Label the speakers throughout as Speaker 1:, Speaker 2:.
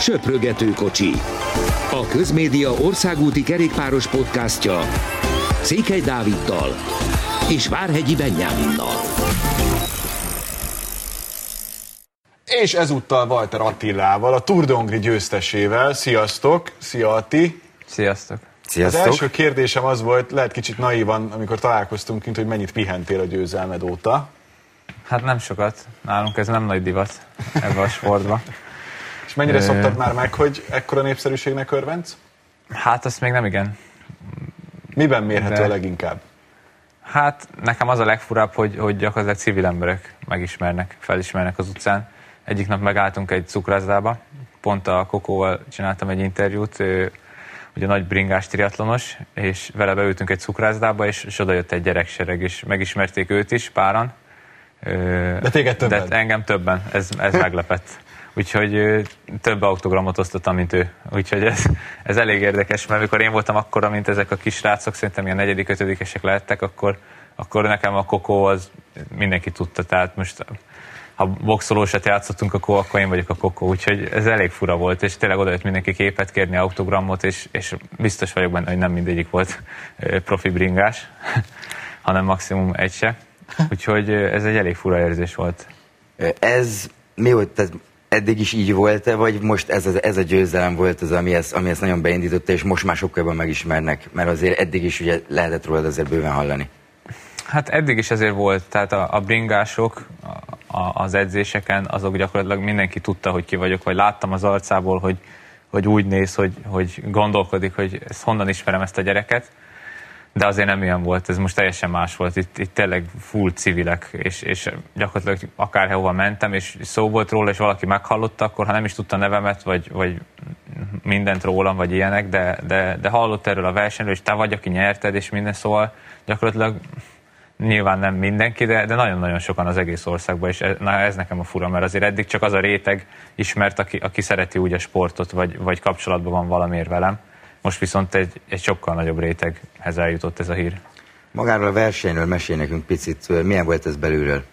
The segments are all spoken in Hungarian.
Speaker 1: Söprögető kocsi. A Közmédia országúti kerékpáros podcastja Székely Dáviddal és Várhegyi Benyáminnal.
Speaker 2: És ezúttal Walter Attilával, a Tour de Hongri győztesével. Sziasztok! Szia Atti!
Speaker 3: Sziasztok!
Speaker 2: Sziasztok. Az első kérdésem az volt, lehet kicsit naívan, amikor találkoztunk kint, hogy mennyit pihentél a győzelmed óta.
Speaker 3: Hát nem sokat. Nálunk ez nem nagy divat ebbe a sportba.
Speaker 2: És mennyire szoktad már meg, hogy ekkora népszerűségnek örvendsz?
Speaker 3: Hát azt még nem igen.
Speaker 2: Miben mérhető De... a leginkább?
Speaker 3: Hát nekem az a legfurább, hogy, hogy gyakorlatilag civil emberek megismernek, felismernek az utcán. Egyik nap megálltunk egy cukrászdába, pont a Kokóval csináltam egy interjút, ő ugye nagy bringás triatlonos, és vele beültünk egy cukrászdába, és, és oda jött egy gyereksereg, és megismerték őt is páran.
Speaker 2: De téged többen?
Speaker 3: De engem többen, ez, ez meglepett. Úgyhogy több autogramot osztottam, mint ő. Úgyhogy ez, ez elég érdekes, mert amikor én voltam akkora, mint ezek a kis rácok, szerintem ilyen negyedik, ötödikesek lehettek, akkor, akkor nekem a kokó az mindenki tudta. Tehát most ha boxolósat játszottunk, akkor, akkor én vagyok a kokó, úgyhogy ez elég fura volt, és tényleg oda jött mindenki képet kérni, autogramot, és, és biztos vagyok benne, hogy nem mindegyik volt profi bringás, hanem maximum egy se. Úgyhogy ez egy elég fura érzés volt.
Speaker 4: Ez mi volt, eddig is így volt-e, vagy most ez, az, ez a győzelem volt az, ami ezt, ami ezt nagyon beindította, és most már sokkal jobban megismernek? Mert azért eddig is ugye lehetett róla azért bőven hallani.
Speaker 3: Hát eddig is ezért volt, tehát a, a bringások a, az edzéseken, azok gyakorlatilag mindenki tudta, hogy ki vagyok, vagy láttam az arcából, hogy, hogy úgy néz, hogy, hogy gondolkodik, hogy ezt honnan ismerem ezt a gyereket, de azért nem ilyen volt, ez most teljesen más volt, itt, itt tényleg full civilek, és, és gyakorlatilag akárhova mentem, és szó volt róla, és valaki meghallotta, akkor ha nem is tudta nevemet, vagy, vagy mindent rólam, vagy ilyenek, de, de, de hallott erről a versenyről, és te vagy, aki nyerted, és minden, szóval gyakorlatilag nyilván nem mindenki, de, de nagyon-nagyon sokan az egész országban, és ez, na, ez nekem a fura, mert azért eddig csak az a réteg ismert, aki, aki szereti úgy a sportot, vagy, vagy kapcsolatban van valamiért velem. Most viszont egy, egy sokkal nagyobb réteghez eljutott ez a hír.
Speaker 4: Magáról a versenyről mesél nekünk picit, milyen volt ez belülről?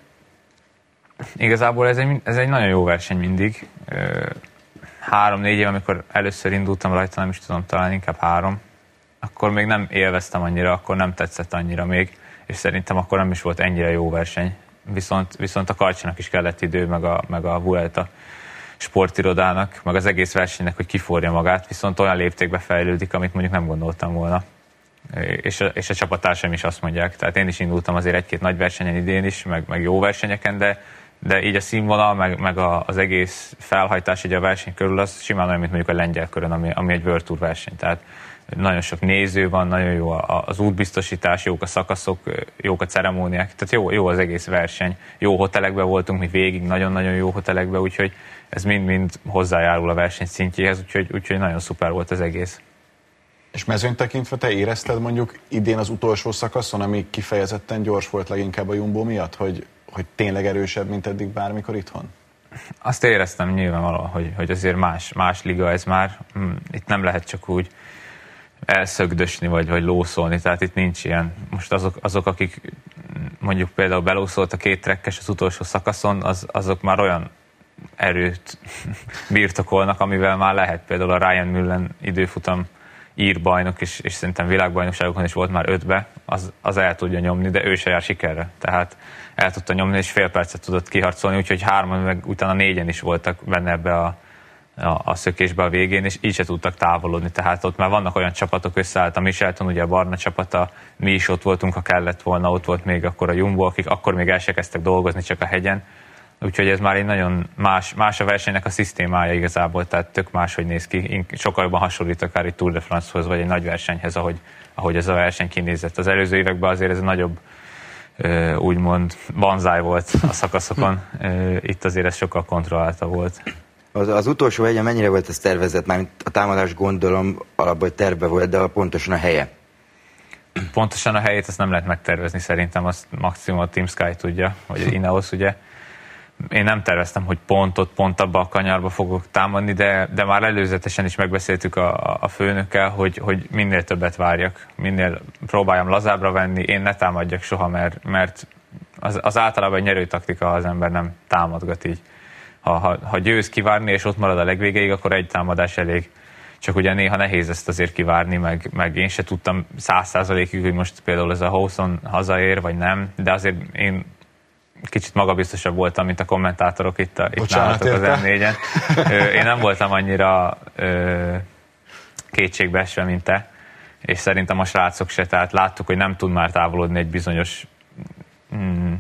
Speaker 3: Igazából ez egy, ez egy nagyon jó verseny mindig. Három-négy év, amikor először indultam rajta, nem is tudom, talán inkább három, akkor még nem élveztem annyira, akkor nem tetszett annyira még és szerintem akkor nem is volt ennyire jó verseny. Viszont, viszont a Karcsinak is kellett idő, meg a, meg a Vuelta sportirodának, meg az egész versenynek, hogy kiforja magát, viszont olyan léptékbe fejlődik, amit mondjuk nem gondoltam volna. És a, és a csapattársaim is azt mondják. Tehát én is indultam azért egy-két nagy versenyen idén is, meg, meg jó versenyeken, de, de így a színvonal, meg, meg a, az egész felhajtás így a verseny körül, az simán olyan, mint mondjuk a lengyel körön, ami, ami egy World Tour verseny. Tehát nagyon sok néző van, nagyon jó az útbiztosítás, jók a szakaszok, jók a ceremóniák, tehát jó, jó az egész verseny. Jó hotelekben voltunk mi végig, nagyon-nagyon jó hotelekben, úgyhogy ez mind-mind hozzájárul a verseny szintjéhez, úgyhogy, úgyhogy nagyon szuper volt az egész.
Speaker 2: És mezőnyt tekintve te érezted mondjuk idén az utolsó szakaszon, ami kifejezetten gyors volt leginkább a Jumbo miatt, hogy, hogy tényleg erősebb, mint eddig bármikor itthon?
Speaker 3: Azt éreztem nyilvánvalóan, hogy, hogy azért más, más liga ez már. Hm, itt nem lehet csak úgy elszögdösni, vagy, vagy lószolni, tehát itt nincs ilyen. Most azok, azok akik mondjuk például belószolt a két trekkes az utolsó szakaszon, az, azok már olyan erőt birtokolnak, amivel már lehet például a Ryan Mullen időfutam írbajnok, és, és szerintem világbajnokságokon is volt már ötbe, az, az el tudja nyomni, de ő se jár sikerre. Tehát el tudta nyomni, és fél percet tudott kiharcolni, úgyhogy hárman, meg utána négyen is voltak benne ebbe a a, a szökésbe a végén, és így se tudtak távolodni. Tehát ott már vannak olyan csapatok összeállt, a Michelton, ugye a barna csapata, mi is ott voltunk, ha kellett volna, ott volt még akkor a Jumbo, akik akkor még el se kezdtek dolgozni csak a hegyen. Úgyhogy ez már egy nagyon más, más a versenynek a szisztémája igazából, tehát tök máshogy néz ki. Sokkal jobban hasonlít akár egy Tour de France-hoz, vagy egy nagy versenyhez, ahogy, ahogy ez a verseny kinézett. Az előző években azért ez a nagyobb úgymond banzáj volt a szakaszokon. Itt azért ez sokkal kontrollálta volt.
Speaker 4: Az, az utolsó hegyen mennyire volt ez tervezett? Már a támadás gondolom alapból terve volt, de pontosan a helye.
Speaker 3: Pontosan a helyét ezt nem lehet megtervezni szerintem, azt maximum a Team Sky tudja, vagy Ineos ugye. Én nem terveztem, hogy pontot, pont abba a kanyarba fogok támadni, de, de már előzetesen is megbeszéltük a, a főnökkel, hogy, hogy minél többet várjak, minél próbáljam lazábra venni, én ne támadjak soha, mert, mert az, az általában egy nyerő taktika, ha az ember nem támadgat így ha, ha, ha győz kivárni, és ott marad a legvégéig, akkor egy támadás elég. Csak ugye néha nehéz ezt azért kivárni, meg, meg én se tudtam száz százalékig, hogy most például ez a Hawson hazaér, vagy nem, de azért én kicsit magabiztosabb voltam, mint a kommentátorok itt, a, itt nálatok az M4-en. Én nem voltam annyira ö, kétségbeesve, mint te, és szerintem a srácok se, tehát láttuk, hogy nem tud már távolodni egy bizonyos mm,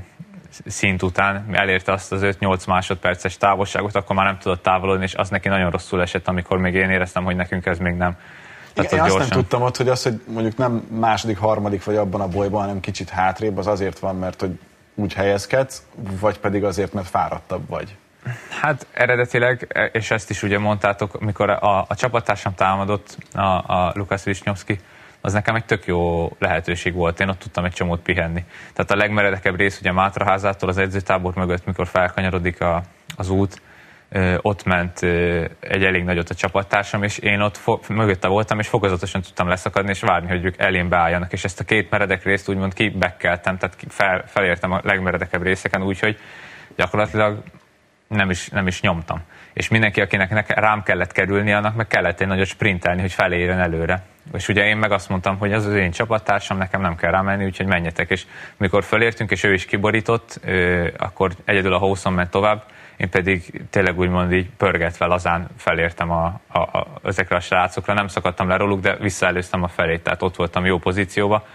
Speaker 3: szint után, elérte azt az 5-8 másodperces távolságot, akkor már nem tudott távolodni, és az neki nagyon rosszul esett, amikor még én éreztem, hogy nekünk ez még nem.
Speaker 2: Tehát Igen, én gyorsan... azt nem tudtam ott, hogy az, hogy mondjuk nem második, harmadik vagy abban a bolyban, hanem kicsit hátrébb, az azért van, mert hogy úgy helyezkedsz, vagy pedig azért, mert fáradtabb vagy?
Speaker 3: Hát eredetileg, és ezt is ugye mondtátok, mikor a, a csapattársam támadott, a, a Lukasz Visnyovski, az nekem egy tök jó lehetőség volt. Én ott tudtam egy csomót pihenni. Tehát a legmeredekebb rész ugye Mátraházától az edzőtábor mögött, mikor felkanyarodik a, az út, ott ment egy elég nagyot a csapattársam, és én ott fo- mögötte voltam, és fokozatosan tudtam leszakadni, és várni, hogy ők elém beálljanak. És ezt a két meredek részt úgymond kibekkeltem, tehát fel, felértem a legmeredekebb részeken, úgyhogy gyakorlatilag nem is, nem is nyomtam. És mindenki, akinek rám kellett kerülni, annak meg kellett egy nagyot sprintelni, hogy felérjen előre. És ugye én meg azt mondtam, hogy az az én csapattársam, nekem nem kell rámenni, úgyhogy menjetek. És mikor fölértünk, és ő is kiborított, akkor egyedül a hószon ment tovább, én pedig tényleg úgymond így pörgetve lazán felértem a, a, a, ezekre a srácokra, nem szakadtam le róluk, de visszaelőztem a felét, tehát ott voltam jó pozícióba,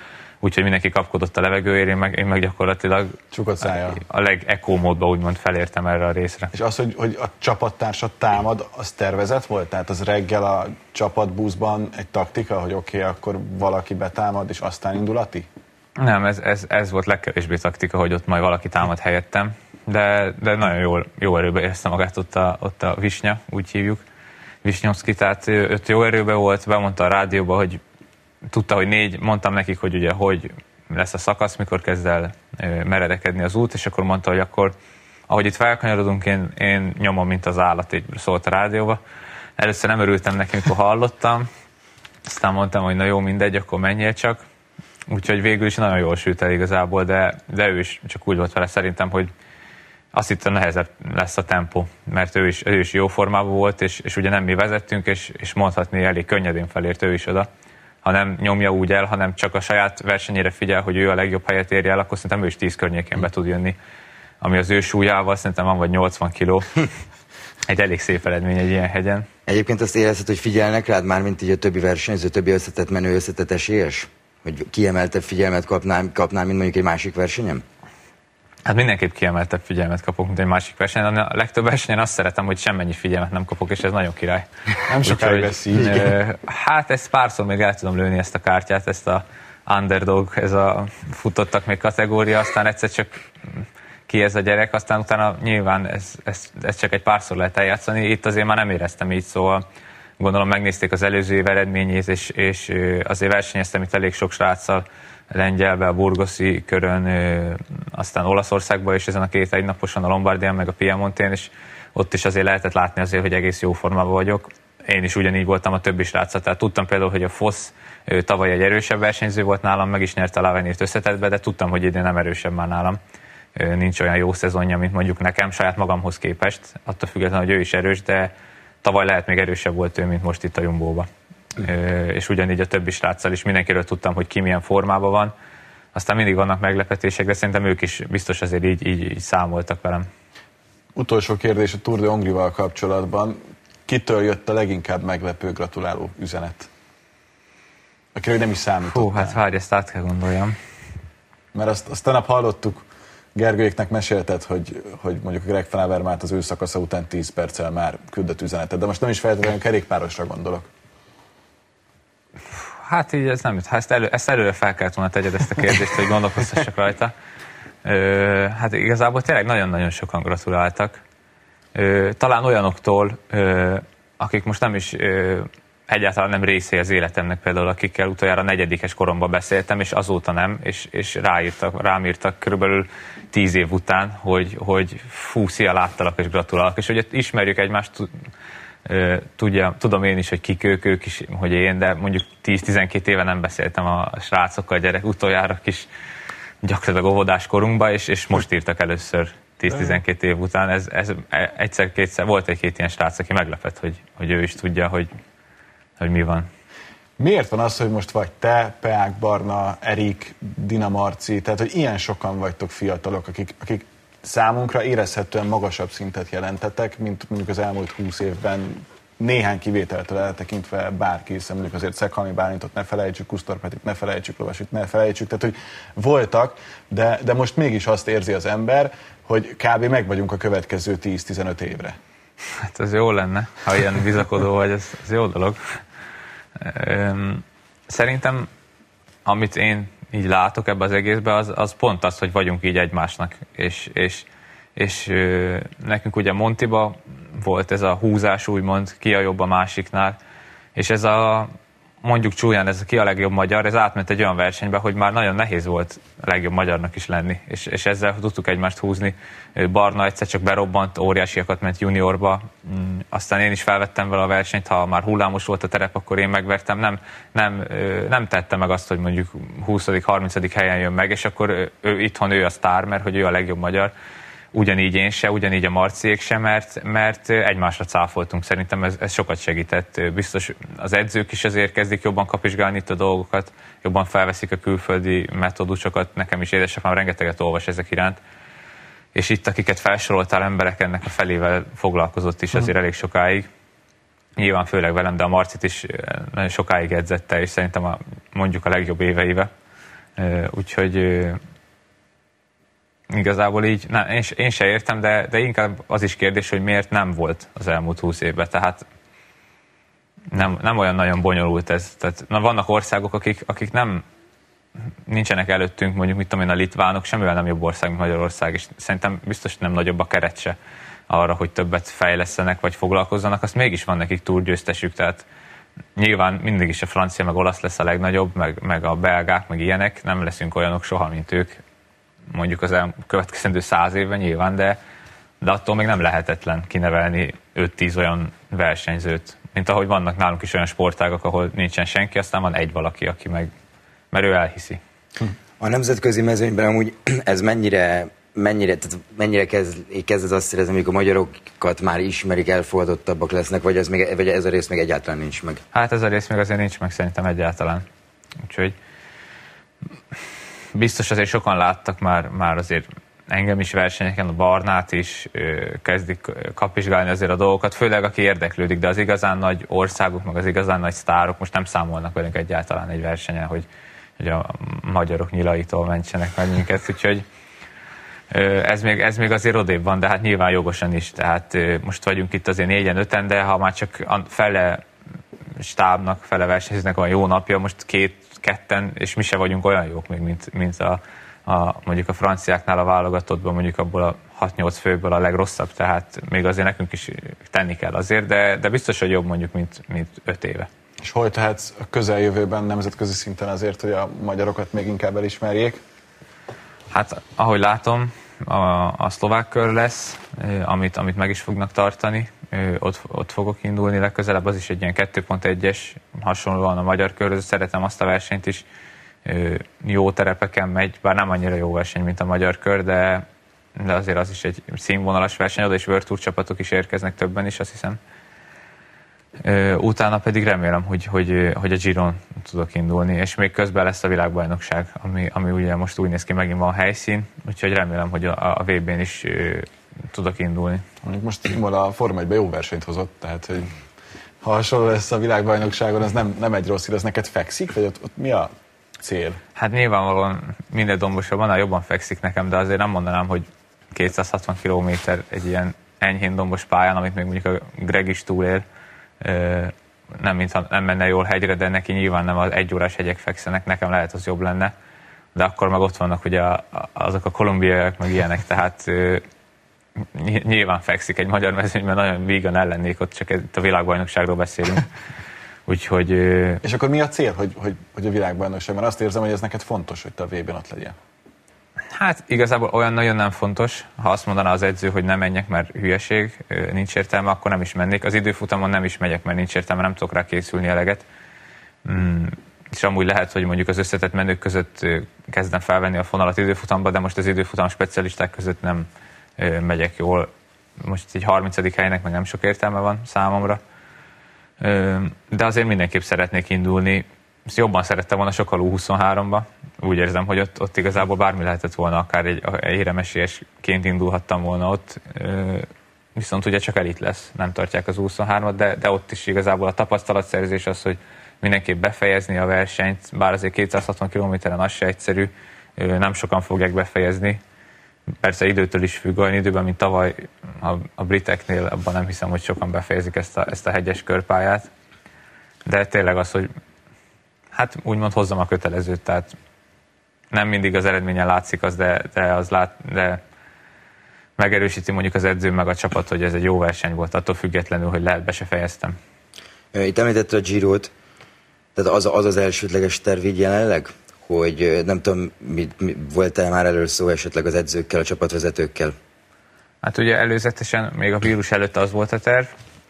Speaker 3: úgyhogy mindenki kapkodott a levegőért, én meg, én meg gyakorlatilag a, a legekó módban úgymond felértem erre a részre.
Speaker 2: És az, hogy, hogy a csapattársat támad, az tervezett volt? Tehát az reggel a csapatbuszban egy taktika, hogy oké, okay, akkor valaki betámad, és aztán indulati?
Speaker 3: Nem, ez, ez, ez volt legkevésbé taktika, hogy ott majd valaki támad helyettem de, de nagyon jól, jó erőbe érezte magát ott a, ott a Visnya, úgy hívjuk, Visnyovszki, tehát öt jó erőbe volt, bemondta a rádióba, hogy tudta, hogy négy, mondtam nekik, hogy ugye hogy lesz a szakasz, mikor kezd el meredekedni az út, és akkor mondta, hogy akkor, ahogy itt felkanyarodunk, én, én nyomom, mint az állat, így szólt a rádióba. Először nem örültem neki, mikor hallottam, aztán mondtam, hogy na jó, mindegy, akkor menjél csak. Úgyhogy végül is nagyon jól sült el igazából, de, de ő is csak úgy volt vele szerintem, hogy azt hittem nehezebb lesz a tempó, mert ő is, ő is jó formában volt, és, és ugye nem mi vezettünk, és, és mondhatni elég könnyedén felért ő is oda. Ha nem nyomja úgy el, hanem csak a saját versenyére figyel, hogy ő a legjobb helyet érje el, akkor szerintem ő is 10 környékén be tud jönni. Ami az ő súlyával szerintem van vagy 80 kiló. Egy elég szép eredmény egy ilyen hegyen.
Speaker 4: Egyébként azt érezted, hogy figyelnek rád már, mint így a többi versenyző, többi összetett menő, összetett esélyes? Hogy kiemeltebb figyelmet kapnál, kapnál, mint mondjuk egy másik versenyem?
Speaker 3: Hát mindenképp kiemeltebb figyelmet kapok, mint egy másik versenyen. A legtöbb versenyen azt szeretem, hogy semmennyi figyelmet nem kapok, és ez nagyon király.
Speaker 2: Nem sokáig lesz így.
Speaker 3: Hát ezt párszor még el tudom lőni ezt a kártyát, ezt a underdog, ez a futottak még kategória, aztán egyszer csak ki ez a gyerek, aztán utána nyilván ez, ez, ez csak egy párszor lehet eljátszani. Itt azért már nem éreztem így, szóval gondolom megnézték az előző év eredményét, és, és azért versenyeztem itt elég sok sráccal, Lengyelbe, a Burgoszi körön, aztán Olaszországba, és ezen a két egynaposan a Lombardián, meg a Piemontén, és ott is azért lehetett látni azért, hogy egész jó formában vagyok. Én is ugyanígy voltam a többi sráccal, tehát tudtam például, hogy a FOSZ tavaly egy erősebb versenyző volt nálam, meg is nyerte a Lavenért összetettbe, de tudtam, hogy idén nem erősebb már nálam. Nincs olyan jó szezonja, mint mondjuk nekem, saját magamhoz képest, attól függetlenül, hogy ő is erős, de tavaly lehet még erősebb volt ő, mint most itt a Jumbóba és ugyanígy a többi sráccal is mindenkiről tudtam, hogy ki milyen formában van. Aztán mindig vannak meglepetések, de szerintem ők is biztos azért így, így, így számoltak velem.
Speaker 2: Utolsó kérdés a Tour de Hongrival kapcsolatban. Kitől jött a leginkább meglepő gratuláló üzenet? Akiről nem is számítottál.
Speaker 3: Hú, hát várj, ezt át kell gondoljam.
Speaker 2: Mert azt, azt tanap hallottuk, Gergőjéknek mesélted, hogy, hogy mondjuk Greg Van az ő szakasza után 10 perccel már küldött üzenetet, de most nem is feltétlenül kerékpárosra gondolok.
Speaker 3: Hát így ez nem. Hát ezt, elő, ezt előre fel kellett volna tegyed ezt a kérdést, hogy gondolkoztassak rajta. Ö, hát igazából tényleg nagyon-nagyon sokan gratuláltak. Ö, talán olyanoktól, ö, akik most nem is ö, egyáltalán nem része az életemnek, például akikkel utoljára negyedikes koromban beszéltem, és azóta nem, és, és ráírtak, rám írtak körülbelül tíz év után, hogy, hogy fú, szia, láttalak, és gratulálok. És hogy ismerjük egymást, Tudja, tudom én is, hogy kik ők, ők is, hogy én, de mondjuk 10-12 éve nem beszéltem a srácokkal, a gyerek utoljára kis gyakorlatilag óvodás korunkba, és, és most írtak először 10-12 év után. Ez, ez egyszer-kétszer volt egy-két ilyen srác, aki meglepett, hogy, hogy ő is tudja, hogy, hogy mi van.
Speaker 2: Miért van az, hogy most vagy te, Peák Barna, Erik, Dina Marci, tehát hogy ilyen sokan vagytok fiatalok, akik, akik számunkra érezhetően magasabb szintet jelentetek, mint mondjuk az elmúlt húsz évben néhány kivételtől eltekintve bárki, hiszen mondjuk azért Szekhalmi Bálintot ne felejtsük, Kusztorpetit ne felejtsük, Lovasit ne felejtsük, tehát hogy voltak, de, de most mégis azt érzi az ember, hogy kb. meg vagyunk a következő 10-15 évre.
Speaker 3: Hát ez jó lenne, ha ilyen bizakodó vagy, ez, ez jó dolog. Szerintem, amit én így látok ebbe az egészbe, az, az pont az, hogy vagyunk így egymásnak. És, és, és nekünk ugye Montiba volt ez a húzás, úgymond, ki a jobb a másiknál, és ez a, mondjuk csúlyán, ez ki a legjobb magyar, ez átment egy olyan versenybe, hogy már nagyon nehéz volt a legjobb magyarnak is lenni, és, és ezzel tudtuk egymást húzni. Barna egyszer csak berobbant, óriásiakat ment juniorba, mm, aztán én is felvettem vele a versenyt, ha már hullámos volt a terep, akkor én megvertem, nem, nem, nem tette meg azt, hogy mondjuk 20.-30. helyen jön meg, és akkor ő, itthon ő a sztár, mert hogy ő a legjobb magyar ugyanígy én se, ugyanígy a Marciék se, mert, mert egymásra cáfoltunk. Szerintem ez, ez sokat segített. Biztos az edzők is azért kezdik jobban kapizsgálni itt a dolgokat, jobban felveszik a külföldi metódusokat. Nekem is édesapám rengeteget olvas ezek iránt. És itt, akiket felsoroltál emberek, ennek a felével foglalkozott is azért elég sokáig. Nyilván főleg velem, de a Marcit is nagyon sokáig edzette, és szerintem a, mondjuk a legjobb éveive. Úgyhogy igazából így, na, én, én se értem, de, de inkább az is kérdés, hogy miért nem volt az elmúlt húsz évben. Tehát nem, nem olyan nagyon bonyolult ez. Tehát, na, vannak országok, akik, akik nem nincsenek előttünk, mondjuk mit tudom én, a litvánok, semmivel nem jobb ország, mint Magyarország, és szerintem biztos nem nagyobb a keret se arra, hogy többet fejlesztenek, vagy foglalkozzanak, azt mégis van nekik túrgyőztesük, tehát nyilván mindig is a francia meg olasz lesz a legnagyobb, meg, meg a belgák, meg ilyenek, nem leszünk olyanok soha, mint ők, mondjuk az következő száz évben nyilván, de, de attól még nem lehetetlen kinevelni 5-10 olyan versenyzőt, mint ahogy vannak nálunk is olyan sportágak, ahol nincsen senki, aztán van egy valaki, aki meg, mert ő elhiszi.
Speaker 4: A nemzetközi mezőnyben amúgy ez mennyire mennyire, tehát mennyire kezd, kezd azt érezni, amikor a magyarokat már ismerik, elfogadottabbak lesznek, vagy ez, még, vagy ez a rész még egyáltalán nincs meg?
Speaker 3: Hát ez a rész még azért nincs meg szerintem egyáltalán. Úgyhogy biztos azért sokan láttak már, már azért engem is versenyeken, a Barnát is kezdik kapizsgálni azért a dolgokat, főleg aki érdeklődik, de az igazán nagy országok, meg az igazán nagy sztárok most nem számolnak velünk egyáltalán egy versenyen, hogy, hogy a magyarok nyilaitól mentsenek meg minket, úgyhogy ez még, ez még azért odébb van, de hát nyilván jogosan is, tehát most vagyunk itt azért négyen, öten, de ha már csak fele stábnak, fele versenyzőnek van jó napja, most két ketten, és mi se vagyunk olyan jók még, mint, mint a, a, mondjuk a franciáknál a válogatottban, mondjuk abból a 6-8 főből a legrosszabb, tehát még azért nekünk is tenni kell azért, de, de biztos, hogy jobb mondjuk, mint, mint 5 éve.
Speaker 2: És hol tehetsz a közeljövőben nemzetközi szinten azért, hogy a magyarokat még inkább elismerjék?
Speaker 3: Hát, ahogy látom, a, a szlovák kör lesz, amit, amit meg is fognak tartani, ott, ott fogok indulni legközelebb, az is egy ilyen 2.1-es, hasonlóan a magyar körhöz, szeretem azt a versenyt is, jó terepeken megy, bár nem annyira jó verseny, mint a magyar kör, de, de azért az is egy színvonalas verseny, oda is World Tour csapatok is érkeznek többen is, azt hiszem. Utána pedig remélem, hogy, hogy, hogy a Giron tudok indulni, és még közben lesz a világbajnokság, ami, ami ugye most úgy néz ki, megint van helyszín, úgyhogy remélem, hogy a, a VB-n is tudok indulni.
Speaker 2: Mondjuk most Imola a Forma 1 jó versenyt hozott, tehát hogy ha hasonló lesz a világbajnokságon, az nem, nem egy rossz hír, az neked fekszik, vagy ott, ott mi a cél?
Speaker 3: Hát nyilvánvalóan minél dombosabb, annál jobban fekszik nekem, de azért nem mondanám, hogy 260 km egy ilyen enyhén dombos pályán, amit még mondjuk a Greg is túlél, nem, mintha nem menne jól hegyre, de neki nyilván nem az egy órás hegyek fekszenek, nekem lehet az jobb lenne, de akkor meg ott vannak ugye azok a kolumbiaiak, meg ilyenek, tehát nyilván fekszik egy magyar mezőnyben, nagyon vígan ellennék, ott csak itt a világbajnokságról beszélünk. Úgyhogy...
Speaker 2: És akkor mi a cél, hogy, hogy, hogy a világbajnokság? Mert azt érzem, hogy ez neked fontos, hogy te a VB-n ott legyen.
Speaker 3: Hát igazából olyan nagyon nem fontos. Ha azt mondaná az edző, hogy nem menjek, mert hülyeség, nincs értelme, akkor nem is mennék. Az időfutamon nem is megyek, mert nincs értelme, nem tudok rá készülni eleget. Mm, és amúgy lehet, hogy mondjuk az összetett menők között kezdem felvenni a fonalat időfutamba, de most az időfutam specialisták között nem, megyek jól. Most egy 30. helynek meg nem sok értelme van számomra. De azért mindenképp szeretnék indulni. Ezt jobban szerettem volna sokkal U23-ba. Úgy érzem, hogy ott, ott igazából bármi lehetett volna, akár egy, egy éremesélyesként indulhattam volna ott. Viszont ugye csak elit lesz, nem tartják az 23-at, de, de ott is igazából a tapasztalatszerzés az, hogy mindenképp befejezni a versenyt, bár azért 260 kilométeren az se egyszerű, nem sokan fogják befejezni. Persze időtől is függ, olyan időben, mint tavaly a, a briteknél, abban nem hiszem, hogy sokan befejezik ezt a, ezt a hegyes körpályát. De tényleg az, hogy hát úgymond hozzam a kötelezőt, tehát nem mindig az eredményen látszik az, de, de, az lát, de megerősíti mondjuk az edző meg a csapat, hogy ez egy jó verseny volt, attól függetlenül, hogy lehet be se fejeztem.
Speaker 4: Itt említette a Girot, tehát az az, az elsődleges terv így jelenleg? Hogy nem tudom, mi, mi, volt-e már először szó esetleg az edzőkkel, a csapatvezetőkkel?
Speaker 3: Hát ugye előzetesen, még a vírus előtt az volt a terv,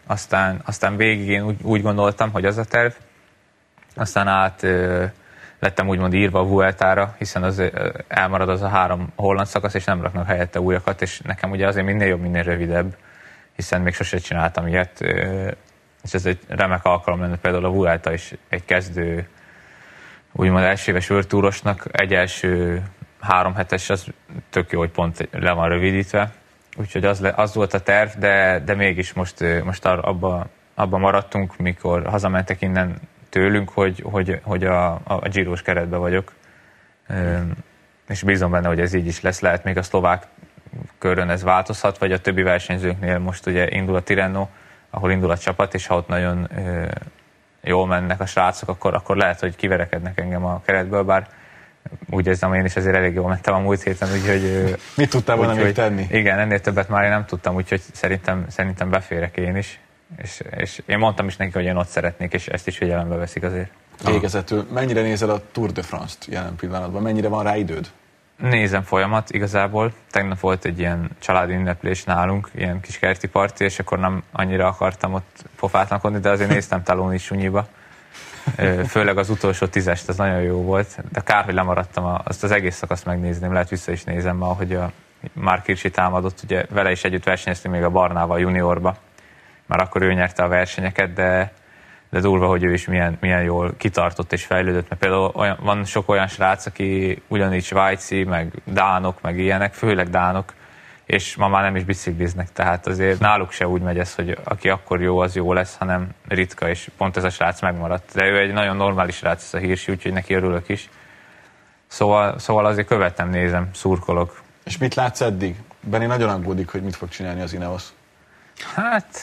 Speaker 3: aztán, aztán végig én úgy, úgy gondoltam, hogy az a terv, aztán át ö, lettem úgymond írva a Vueltára, hiszen az elmarad az a három holland szakasz, és nem raknak helyette újakat, és nekem ugye azért minél jobb, minél rövidebb, hiszen még sose csináltam ilyet, és ez egy remek alkalom lenne például a Vuelta is egy kezdő, úgymond elsőéves őrtúrosnak egy első három hetes, az tök jó, hogy pont le van rövidítve, úgyhogy az, le, az volt a terv, de, de mégis most, most abba, abba maradtunk, mikor hazamentek innen tőlünk, hogy, hogy, hogy a, a Giros keretben vagyok, és bízom benne, hogy ez így is lesz. Lehet még a szlovák körön ez változhat, vagy a többi versenyzőknél most ugye indul a Tirreno, ahol indul a csapat, és ha ott nagyon jól mennek a srácok, akkor, akkor lehet, hogy kiverekednek engem a keretből, bár úgy érzem, én is azért elég jól mentem a múlt héten, úgyhogy...
Speaker 2: Mit tudtál volna még tenni?
Speaker 3: Igen, ennél többet már én nem tudtam, úgyhogy szerintem, szerintem beférek én is. És, és én mondtam is neki, hogy én ott szeretnék, és ezt is figyelembe veszik azért.
Speaker 2: Végezetül, mennyire nézel a Tour de France-t jelen pillanatban? Mennyire van rá időd?
Speaker 3: Nézem folyamat igazából. Tegnap volt egy ilyen családi ünneplés nálunk, ilyen kis kerti parti, és akkor nem annyira akartam ott pofátlankodni, de azért néztem talón is sunyiba. Főleg az utolsó tízest, az nagyon jó volt, de kár, hogy lemaradtam azt az egész szakaszt megnézni, lehet vissza is nézem ma, hogy a Mark Kirsi támadott, ugye vele is együtt versenyeztünk még a Barnával juniorba, már akkor ő nyerte a versenyeket, de, de durva, hogy ő is milyen, milyen jól kitartott és fejlődött, mert például olyan, van sok olyan srác, aki ugyanígy svájci, meg dánok, meg ilyenek, főleg dánok, és ma már nem is bicikliznek, tehát azért náluk se úgy megy ez, hogy aki akkor jó, az jó lesz, hanem ritka, és pont ez a srác megmaradt. De ő egy nagyon normális srác, ez a hírsi, úgyhogy neki örülök is. Szóval, szóval azért követem, nézem, szurkolok.
Speaker 2: És mit látsz eddig? Benni nagyon aggódik, hogy mit fog csinálni az Ineos.
Speaker 3: Hát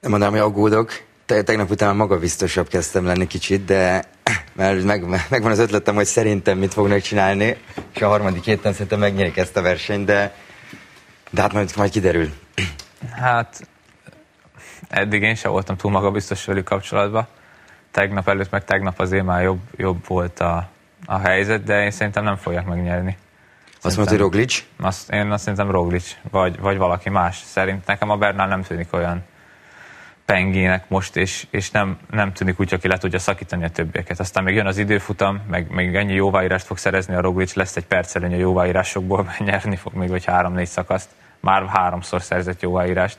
Speaker 4: nem mondanám, hogy aggódok. Te, tegnap után magabiztosabb kezdtem lenni kicsit, de mert meg, megvan az ötletem, hogy szerintem mit fognak csinálni, és a harmadik héten szerintem megnyerik ezt a versenyt, de, de hát majd, majd kiderül.
Speaker 3: Hát eddig én sem voltam túl magabiztos velük kapcsolatban. Tegnap előtt, meg tegnap azért már jobb, jobb volt a, a helyzet, de én szerintem nem fogják megnyerni.
Speaker 4: Azt mondta, hogy Roglic?
Speaker 3: Azt, én azt szerintem Roglic, vagy, vagy valaki más. Szerint nekem a Bernál nem tűnik olyan pengének most, és, és nem, nem tűnik úgy, aki le tudja szakítani a többieket. Aztán még jön az időfutam, meg még ennyi jóváírást fog szerezni a Roglic, lesz egy perc előny a jóváírásokból, mert nyerni fog még vagy három-négy szakaszt. Már háromszor szerzett jóváírást.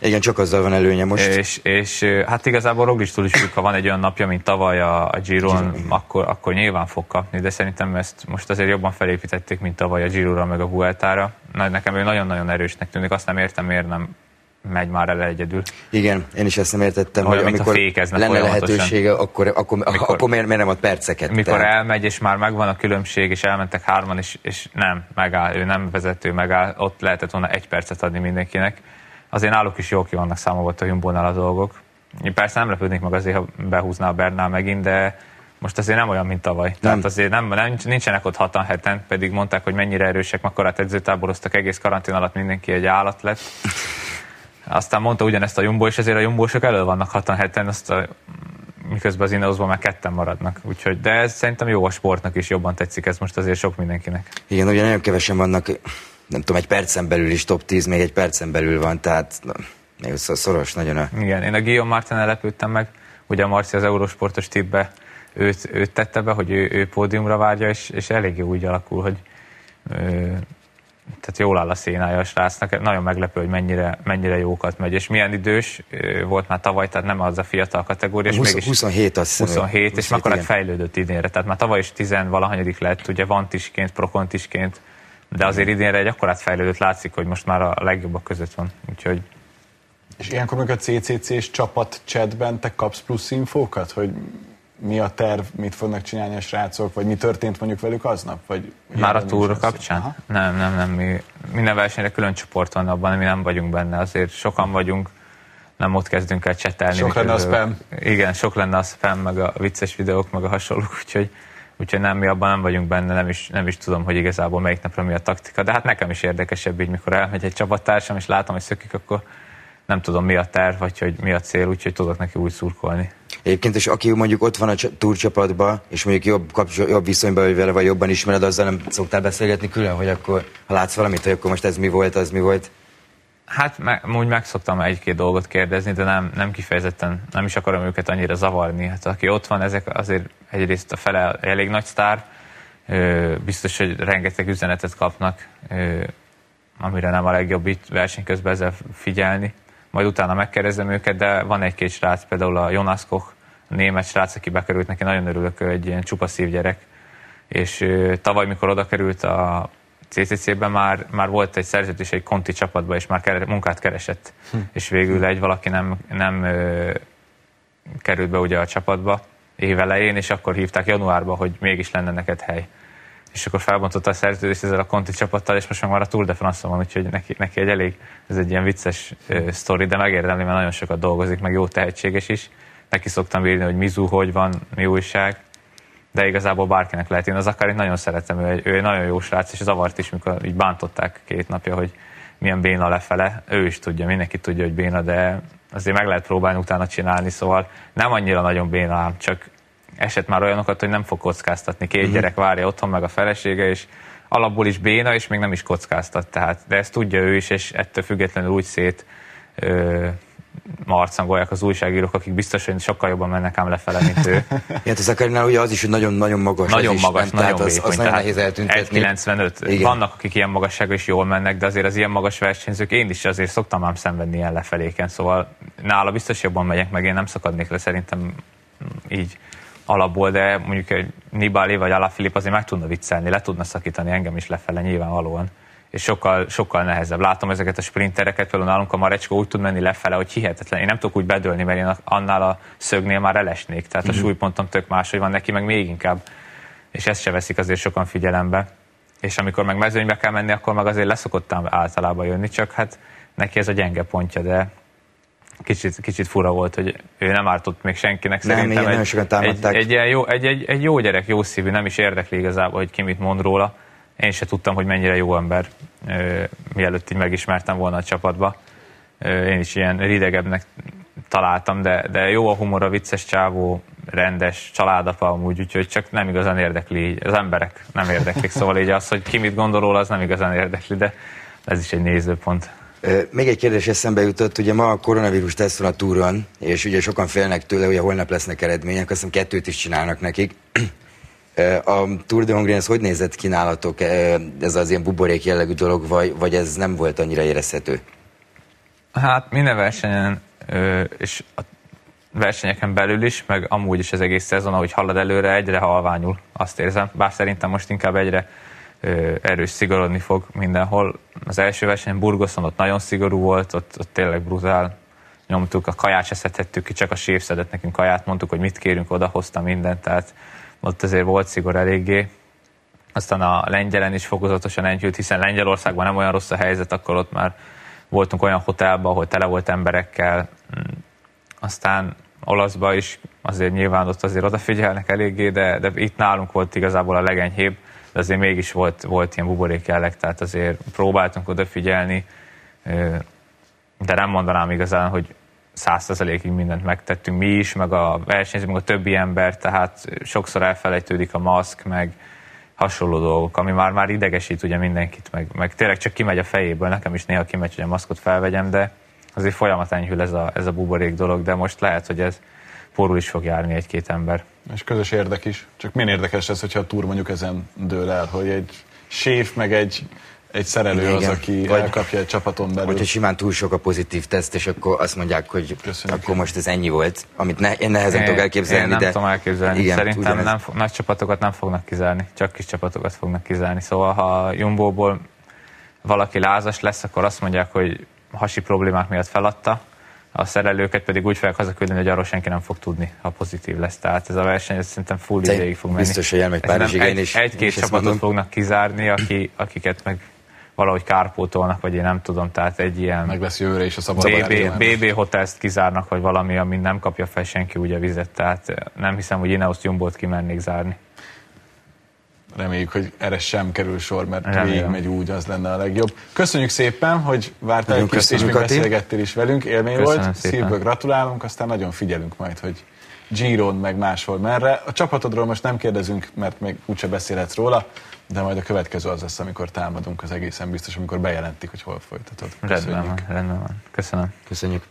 Speaker 4: Igen, csak azzal van előnye most.
Speaker 3: És, és hát igazából Roglic-tól is függ, ha van egy olyan napja, mint tavaly a, a Giron, akkor, akkor nyilván fog kapni, de szerintem ezt most azért jobban felépítették, mint tavaly a Girora meg a Vueltára. Nekem ő nagyon-nagyon erősnek tűnik, azt nem értem, miért nem megy már el egyedül.
Speaker 4: Igen, én is ezt nem értettem, Olyan, hogy amikor lenne lehetősége, akkor, akkor, mikor, akkor miért, miért nem ad perceket?
Speaker 3: Mikor tehát... elmegy, és már megvan a különbség, és elmentek hárman, és, és nem, megáll, ő nem vezető, megáll, ott lehetett volna egy percet adni mindenkinek. Azért náluk is jó ki vannak számolva a Jumbo-nál a dolgok. Én persze nem lepődnék meg azért, ha behúzná a Bernál megint, de most azért nem olyan, mint tavaly. Nem. Tehát azért nem, nem, nincsenek ott hatan heten, pedig mondták, hogy mennyire erősek, makkorát edzőtáboroztak, egész karantén alatt mindenki egy állat lett. Aztán mondta ugyanezt a Jumbo, és ezért a Jumbósok elő vannak 67-en, azt a, miközben az Ineosban már ketten maradnak. Úgyhogy, de ez szerintem jó a sportnak is, jobban tetszik ez most azért sok mindenkinek.
Speaker 4: Igen, ugye nagyon kevesen vannak, nem tudom, egy percen belül is top 10, még egy percen belül van, tehát nagyon szoros, nagyon a...
Speaker 3: Igen, én a Guillaume Martin lepődtem meg, ugye a Marci az Eurosportos tippbe őt, őt tette be, hogy ő, ő pódiumra várja, és, és eléggé úgy alakul, hogy ö, tehát jól áll a szénája a srácnak, nagyon meglepő, hogy mennyire, mennyire jókat megy, és milyen idős volt már tavaly, tehát nem az a fiatal kategória.
Speaker 4: 20, mégis 27 azt
Speaker 3: 27, 27 és akkor lett fejlődött idénre, tehát már tavaly is 10 valahanyadik lett, ugye vantisként, prokontisként, de azért idénre egy akkorát fejlődött, látszik, hogy most már a legjobbak között van, úgyhogy
Speaker 2: és ilyenkor meg a CCC-s csapat chatben te kapsz plusz infókat, hogy mi a terv, mit fognak csinálni a srácok, vagy mi történt mondjuk velük aznap? Vagy
Speaker 3: Már a túra kapcsán? Aha. Nem, nem, nem. Mi minden versenyre külön csoport van abban, mi nem vagyunk benne. Azért sokan vagyunk, nem ott kezdünk el csetelni.
Speaker 2: Sok lenne a spam.
Speaker 3: Igen, sok lenne a spam, meg a vicces videók, meg a hasonlók, úgyhogy, úgyhogy nem, mi abban nem vagyunk benne, nem is, nem is tudom, hogy igazából melyik napra mi a taktika. De hát nekem is érdekesebb így, mikor elmegy egy csapattársam, és látom, hogy szökik, akkor nem tudom mi a terv, vagy hogy mi a cél, úgyhogy tudok neki úgy szurkolni.
Speaker 4: Egyébként, és aki mondjuk ott van a túrcsapatban, és mondjuk jobb, kapcsol, jobb viszonyban vagy vele, vagy jobban ismered, azzal nem szoktál beszélgetni külön, hogy akkor, ha látsz valamit, hogy akkor most ez mi volt, az mi volt?
Speaker 3: Hát me, úgy meg egy-két dolgot kérdezni, de nem, nem kifejezetten, nem is akarom őket annyira zavarni. Hát aki ott van, ezek azért egyrészt a fele elég nagy sztár, biztos, hogy rengeteg üzenetet kapnak, amire nem a legjobb itt verseny közben ezzel figyelni majd utána megkérdezem őket, de van egy-két srác, például a Jonas Koch, a német srác, aki bekerült, neki nagyon örülök, ő egy ilyen csupa gyerek, és tavaly, mikor oda került a CCC-ben már, már volt egy szerződés egy konti csapatban, és már keres, munkát keresett, hm. és végül egy valaki nem, nem ö, került be ugye a csapatba évelején, és akkor hívták januárba, hogy mégis lenne neked hely és akkor felbontotta a szerződést ezzel a Conti csapattal, és most már a Tour de France van, úgyhogy neki, neki egy elég, ez egy ilyen vicces uh, sztori, de megérdemli, mert nagyon sokat dolgozik, meg jó tehetséges is. Neki szoktam írni, hogy Mizu, hogy van, mi újság, de igazából bárkinek lehet. Én az akár nagyon szeretem, ő ő egy nagyon jó srác, és zavart is, mikor így bántották két napja, hogy milyen béna lefele. Ő is tudja, mindenki tudja, hogy béna, de azért meg lehet próbálni utána csinálni, szóval nem annyira nagyon béna csak esett már olyanokat, hogy nem fog kockáztatni. Két uh-huh. gyerek várja otthon, meg a felesége, és alapból is béna, és még nem is kockáztat. Tehát, de ezt tudja ő is, és ettől függetlenül úgy szét ö, marcangolják az újságírók, akik biztos, hogy sokkal jobban mennek ám lefele, mint ő.
Speaker 4: Igen, az akarinál ugye az is, hogy nagyon-nagyon magas.
Speaker 3: Nagyon is, magas, nem, nagyon
Speaker 4: vékony. Az, az nagyon nehéz eltüntetni.
Speaker 3: 95. Igen. Vannak, akik ilyen magasságban is jól mennek, de azért az ilyen magas versenyzők, én is azért szoktam ám szenvedni ilyen lefeléken, szóval nála biztos jobban megyek, meg én nem szakadnék le szerintem így alapból, de mondjuk egy Nibali vagy Alaphilipp azért meg tudna viccelni, le tudna szakítani engem is lefele nyilvánvalóan. És sokkal, sokkal nehezebb. Látom ezeket a sprintereket, például nálunk a Marecsko úgy tud menni lefele, hogy hihetetlen. Én nem tudok úgy bedőlni, mert én annál a szögnél már elesnék. Tehát mm-hmm. a mhm. súlypontom tök máshogy van neki, meg még inkább. És ezt se veszik azért sokan figyelembe. És amikor meg mezőnybe kell menni, akkor meg azért leszokottam általában jönni, csak hát neki ez a gyenge pontja, de kicsit, kicsit fura volt, hogy ő nem ártott még senkinek.
Speaker 4: Nem,
Speaker 3: Szerintem
Speaker 4: igen,
Speaker 3: egy, egy, egy, jó, egy, egy, egy jó gyerek, jó szívű, nem is érdekli igazából, hogy ki mit mond róla. Én se tudtam, hogy mennyire jó ember, mielőtt így megismertem volna a csapatba. Én is ilyen ridegebbnek találtam, de, de jó a humor, vicces csávó, rendes, családapa amúgy, úgyhogy csak nem igazán érdekli, az emberek nem érdeklik, szóval így az, hogy ki mit gondol róla, az nem igazán érdekli, de ez is egy nézőpont.
Speaker 4: Még egy kérdés eszembe jutott, ugye ma a koronavírus teszt van a túron, és ugye sokan félnek tőle, hogy holnap lesznek eredmények, azt hiszem kettőt is csinálnak nekik. A Tour de Hongrie, ez hogy nézett kínálatok? Ez az ilyen buborék jellegű dolog, vagy, vagy ez nem volt annyira érezhető?
Speaker 3: Hát minden versenyen, és a versenyeken belül is, meg amúgy is az egész szezon, ahogy halad előre, egyre halványul, azt érzem. Bár szerintem most inkább egyre erős szigorodni fog mindenhol. Az első verseny Burgoszon ott nagyon szigorú volt, ott, ott tényleg brutál nyomtuk, a kaját se szedhettük ki, csak a séf szedett nekünk kaját, mondtuk, hogy mit kérünk, odahozta mindent, tehát ott azért volt szigor eléggé. Aztán a lengyelen is fokozatosan enyhült, hiszen Lengyelországban nem olyan rossz a helyzet, akkor ott már voltunk olyan hotelban, ahol tele volt emberekkel. Aztán olaszba is azért nyilván ott azért odafigyelnek eléggé, de, de itt nálunk volt igazából a legenyhébb de azért mégis volt, volt ilyen buborék jelleg, tehát azért próbáltunk odafigyelni, de nem mondanám igazán, hogy százszerzelékig mindent megtettünk mi is, meg a versenyző, meg a többi ember, tehát sokszor elfelejtődik a maszk, meg hasonló dolgok, ami már, már idegesít ugye mindenkit, meg, meg tényleg csak kimegy a fejéből, nekem is néha kimegy, hogy a maszkot felvegyem, de azért folyamat enyhül ez a, ez a buborék dolog, de most lehet, hogy ez porul is fog járni egy-két ember.
Speaker 2: És közös érdek is. Csak milyen érdekes ez, hogyha a túr mondjuk ezen dől el, hogy egy séf meg egy egy szerelő
Speaker 4: Igen,
Speaker 2: az, aki
Speaker 4: Vagy-
Speaker 2: elkapja egy csapaton belül.
Speaker 4: Hogyha simán túl sok a pozitív teszt, és akkor azt mondják, hogy
Speaker 2: Köszönjük.
Speaker 4: akkor most ez ennyi volt, amit ne, én nehezen
Speaker 3: Én-
Speaker 4: tudok elképzelni,
Speaker 3: én nem
Speaker 4: de...
Speaker 3: tudom elképzelni.
Speaker 4: Igen,
Speaker 3: Szerintem
Speaker 4: ugyanez.
Speaker 3: nem, nagy csapatokat nem fognak kizárni, csak kis csapatokat fognak kizárni. Szóval ha Jumbo-ból valaki lázas lesz, akkor azt mondják, hogy hasi problémák miatt feladta, a szerelőket pedig úgy fogják hazaküldeni, hogy arról senki nem fog tudni, ha pozitív lesz. Tehát ez a verseny ez szerintem full
Speaker 4: Szerint
Speaker 3: ideig fog menni.
Speaker 4: biztos, hogy elmegy Párizsig,
Speaker 3: egy,
Speaker 4: is-
Speaker 3: Egy-két csapatot
Speaker 4: mondom.
Speaker 3: fognak kizárni, aki, akiket meg valahogy kárpótolnak, vagy én nem tudom, tehát egy ilyen
Speaker 2: Meg lesz jövőre is a szabad
Speaker 3: BB, BB Hotels kizárnak, vagy valami, ami nem kapja fel senki úgy a vizet, tehát eh, nem hiszem, hogy Ineos Jumbo-t kimernék zárni.
Speaker 2: Reméljük, hogy erre sem kerül sor, mert
Speaker 3: Remélem.
Speaker 2: végig megy úgy, az lenne a legjobb. Köszönjük szépen, hogy vártál egy kicsit, és még beszélgettél is velünk, élmény
Speaker 3: Köszönöm
Speaker 2: volt.
Speaker 3: szépen.
Speaker 2: Szívből gratulálunk, aztán nagyon figyelünk majd, hogy Giron meg máshol merre. A csapatodról most nem kérdezünk, mert még úgyse beszélhetsz róla, de majd a következő az lesz, amikor támadunk az egészen biztos, amikor bejelentik, hogy hol folytatod.
Speaker 3: Rendben
Speaker 2: Köszönjük.
Speaker 3: van, rendben van. Köszönöm.
Speaker 4: Köszönjük.